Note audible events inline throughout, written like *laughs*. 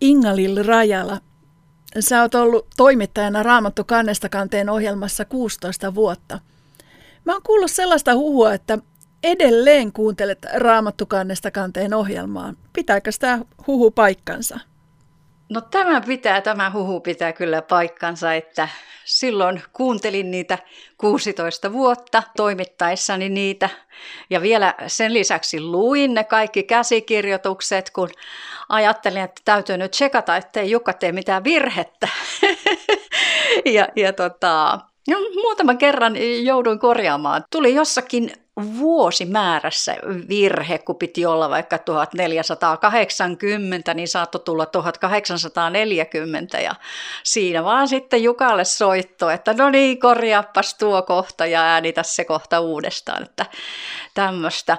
Ingalil Rajala. Sä oot ollut toimittajana Raamattu kannesta kanteen ohjelmassa 16 vuotta. Mä oon kuullut sellaista huhua, että edelleen kuuntelet Raamattu kannesta kanteen ohjelmaa. Pitääkö tämä huhu paikkansa? No tämä pitää, tämä huhu pitää kyllä paikkansa, että silloin kuuntelin niitä 16 vuotta toimittaessani niitä ja vielä sen lisäksi luin ne kaikki käsikirjoitukset, kun ajattelin, että täytyy nyt tsekata, ettei Jukka tee mitään virhettä. *laughs* ja, ja tota, No, muutaman kerran jouduin korjaamaan. Tuli jossakin vuosimäärässä virhe, kun piti olla vaikka 1480, niin saattoi tulla 1840 ja siinä vaan sitten Jukalle soitto, että no niin, korjaappas tuo kohta ja äänitä se kohta uudestaan, että tämmöistä.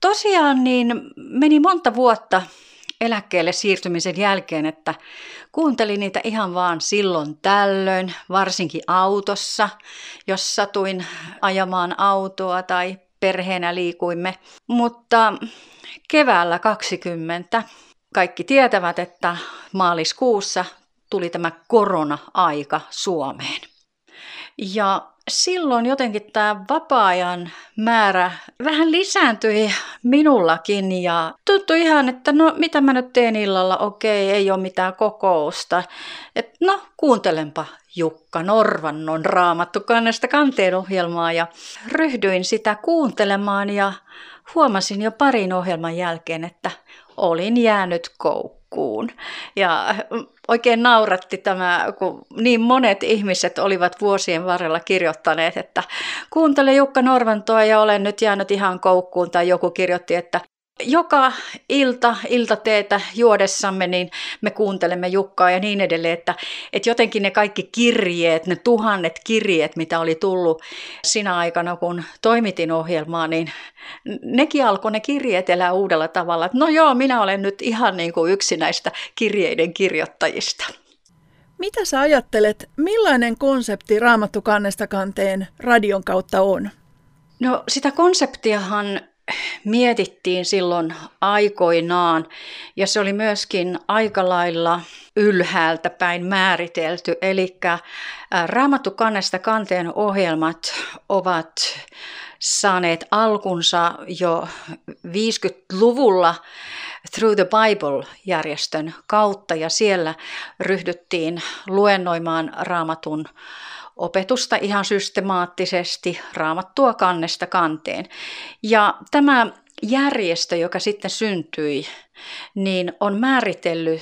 Tosiaan niin meni monta vuotta eläkkeelle siirtymisen jälkeen, että kuuntelin niitä ihan vaan silloin tällöin, varsinkin autossa, jos satuin ajamaan autoa tai perheenä liikuimme. Mutta keväällä 20 kaikki tietävät, että maaliskuussa tuli tämä korona-aika Suomeen. Ja silloin jotenkin tämä vapaa-ajan määrä vähän lisääntyi minullakin ja tuntui ihan, että no mitä mä nyt teen illalla, okei, ei ole mitään kokousta. Et no kuuntelenpa Jukka Norvannon raamattu kannesta kanteen ohjelmaa ja ryhdyin sitä kuuntelemaan ja huomasin jo parin ohjelman jälkeen, että olin jäänyt koukkuun. Ja oikein nauratti tämä, kun niin monet ihmiset olivat vuosien varrella kirjoittaneet, että kuuntele Jukka Norvantoa ja olen nyt jäänyt ihan koukkuun. Tai joku kirjoitti, että joka ilta, iltateetä juodessamme, niin me kuuntelemme Jukkaa ja niin edelleen, että, että jotenkin ne kaikki kirjeet, ne tuhannet kirjeet, mitä oli tullut sinä aikana, kun toimitin ohjelmaa, niin nekin alkoi ne kirjeet elää uudella tavalla. no joo, minä olen nyt ihan niin kuin yksi näistä kirjeiden kirjoittajista. Mitä sä ajattelet, millainen konsepti Raamattu kannesta kanteen radion kautta on? No sitä konseptiahan mietittiin silloin aikoinaan ja se oli myöskin aika lailla ylhäältä päin määritelty. Eli Raamattu kannesta kanteen ohjelmat ovat saaneet alkunsa jo 50-luvulla Through the Bible-järjestön kautta ja siellä ryhdyttiin luennoimaan raamatun opetusta ihan systemaattisesti raamattua kannesta kanteen. Ja tämä järjestö, joka sitten syntyi, niin on määritellyt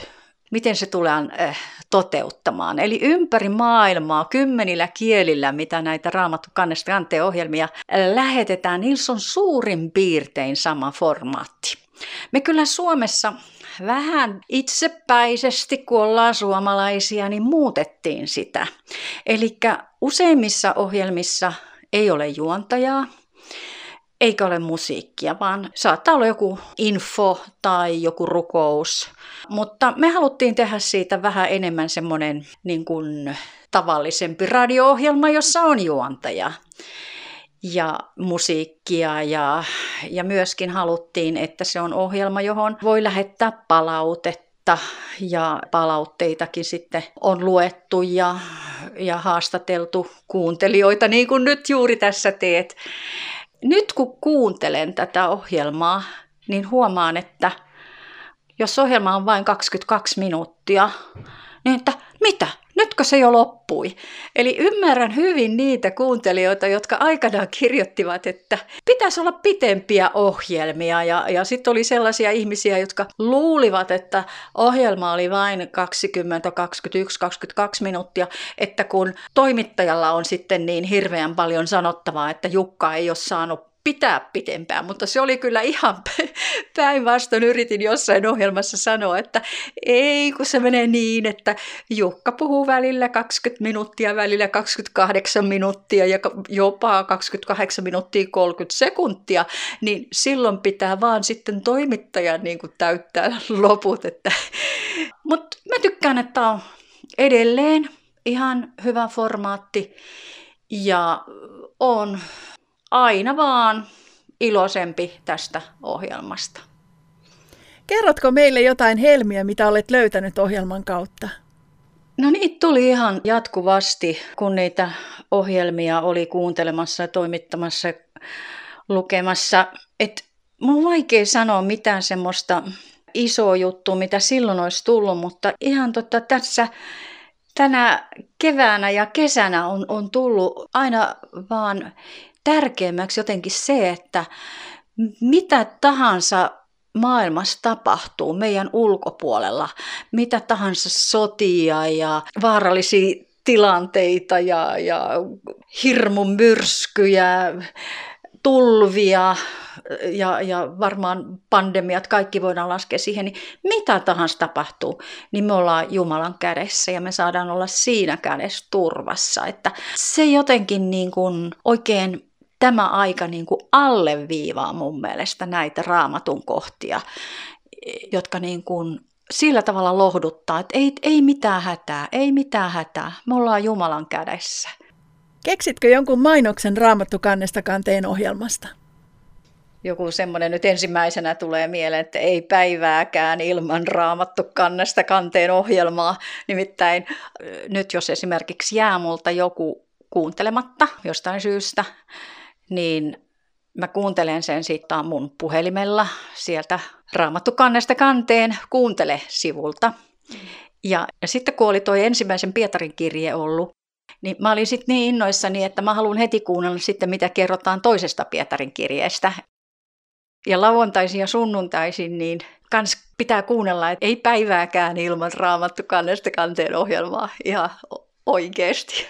miten se tulee äh, toteuttamaan. Eli ympäri maailmaa kymmenillä kielillä, mitä näitä raamattu kannesta ohjelmia äh, lähetetään, niissä on suurin piirtein sama formaatti. Me kyllä Suomessa vähän itsepäisesti, kun ollaan suomalaisia, niin muutettiin sitä. Eli useimmissa ohjelmissa ei ole juontajaa, eikä ole musiikkia, vaan saattaa olla joku info tai joku rukous. Mutta me haluttiin tehdä siitä vähän enemmän semmoinen niin kuin tavallisempi radio-ohjelma, jossa on juontaja ja musiikkia ja, ja myöskin haluttiin, että se on ohjelma, johon voi lähettää palautetta ja palautteitakin sitten on luettu ja, ja haastateltu kuuntelijoita, niin kuin nyt juuri tässä teet. Nyt kun kuuntelen tätä ohjelmaa, niin huomaan, että jos ohjelma on vain 22 minuuttia, niin että mitä? Nytkö se jo loppui? Eli ymmärrän hyvin niitä kuuntelijoita, jotka aikanaan kirjoittivat, että pitäisi olla pitempiä ohjelmia. Ja, ja sitten oli sellaisia ihmisiä, jotka luulivat, että ohjelma oli vain 20, 21, 22 minuuttia, että kun toimittajalla on sitten niin hirveän paljon sanottavaa, että Jukka ei ole saanut pitää pitempään, mutta se oli kyllä ihan päinvastoin. Yritin jossain ohjelmassa sanoa, että ei, kun se menee niin, että Jukka puhuu välillä 20 minuuttia, välillä 28 minuuttia ja jopa 28 minuuttia 30 sekuntia, niin silloin pitää vaan sitten toimittajan niin kuin täyttää loput. Että... *laughs* Mutta mä tykkään, että on edelleen ihan hyvä formaatti ja on aina vaan iloisempi tästä ohjelmasta. Kerrotko meille jotain helmiä, mitä olet löytänyt ohjelman kautta? No niitä tuli ihan jatkuvasti, kun niitä ohjelmia oli kuuntelemassa toimittamassa lukemassa. Et mun on vaikea sanoa mitään semmoista isoa juttua, mitä silloin olisi tullut, mutta ihan totta tässä tänä keväänä ja kesänä on, on tullut aina vaan tärkeämmäksi jotenkin se, että mitä tahansa maailmassa tapahtuu meidän ulkopuolella, mitä tahansa sotia ja vaarallisia tilanteita ja, ja hirmumyrskyjä, tulvia ja, ja varmaan pandemiat, kaikki voidaan laskea siihen, niin mitä tahansa tapahtuu, niin me ollaan Jumalan kädessä ja me saadaan olla siinä kädessä turvassa. Että se jotenkin niin kuin oikein tämä aika niin kuin alleviivaa mun mielestä näitä raamatun kohtia, jotka niin kuin sillä tavalla lohduttaa, että ei, ei mitään hätää, ei mitään hätää, me ollaan Jumalan kädessä. Keksitkö jonkun mainoksen raamattukannesta kanteen ohjelmasta? Joku semmoinen nyt ensimmäisenä tulee mieleen, että ei päivääkään ilman raamattu kannesta kanteen ohjelmaa. Nimittäin nyt jos esimerkiksi jää multa joku kuuntelematta jostain syystä, niin mä kuuntelen sen sitten mun puhelimella sieltä raamattukannesta kanteen kuuntele-sivulta. Ja, ja sitten kun oli toi ensimmäisen Pietarin kirje ollut, niin mä olin sitten niin innoissani, että mä haluan heti kuunnella sitten, mitä kerrotaan toisesta Pietarin kirjeestä. Ja lauantaisin ja sunnuntaisin, niin kans pitää kuunnella, että ei päivääkään ilman raamattu kannesta kanteen ohjelmaa ihan oikeasti.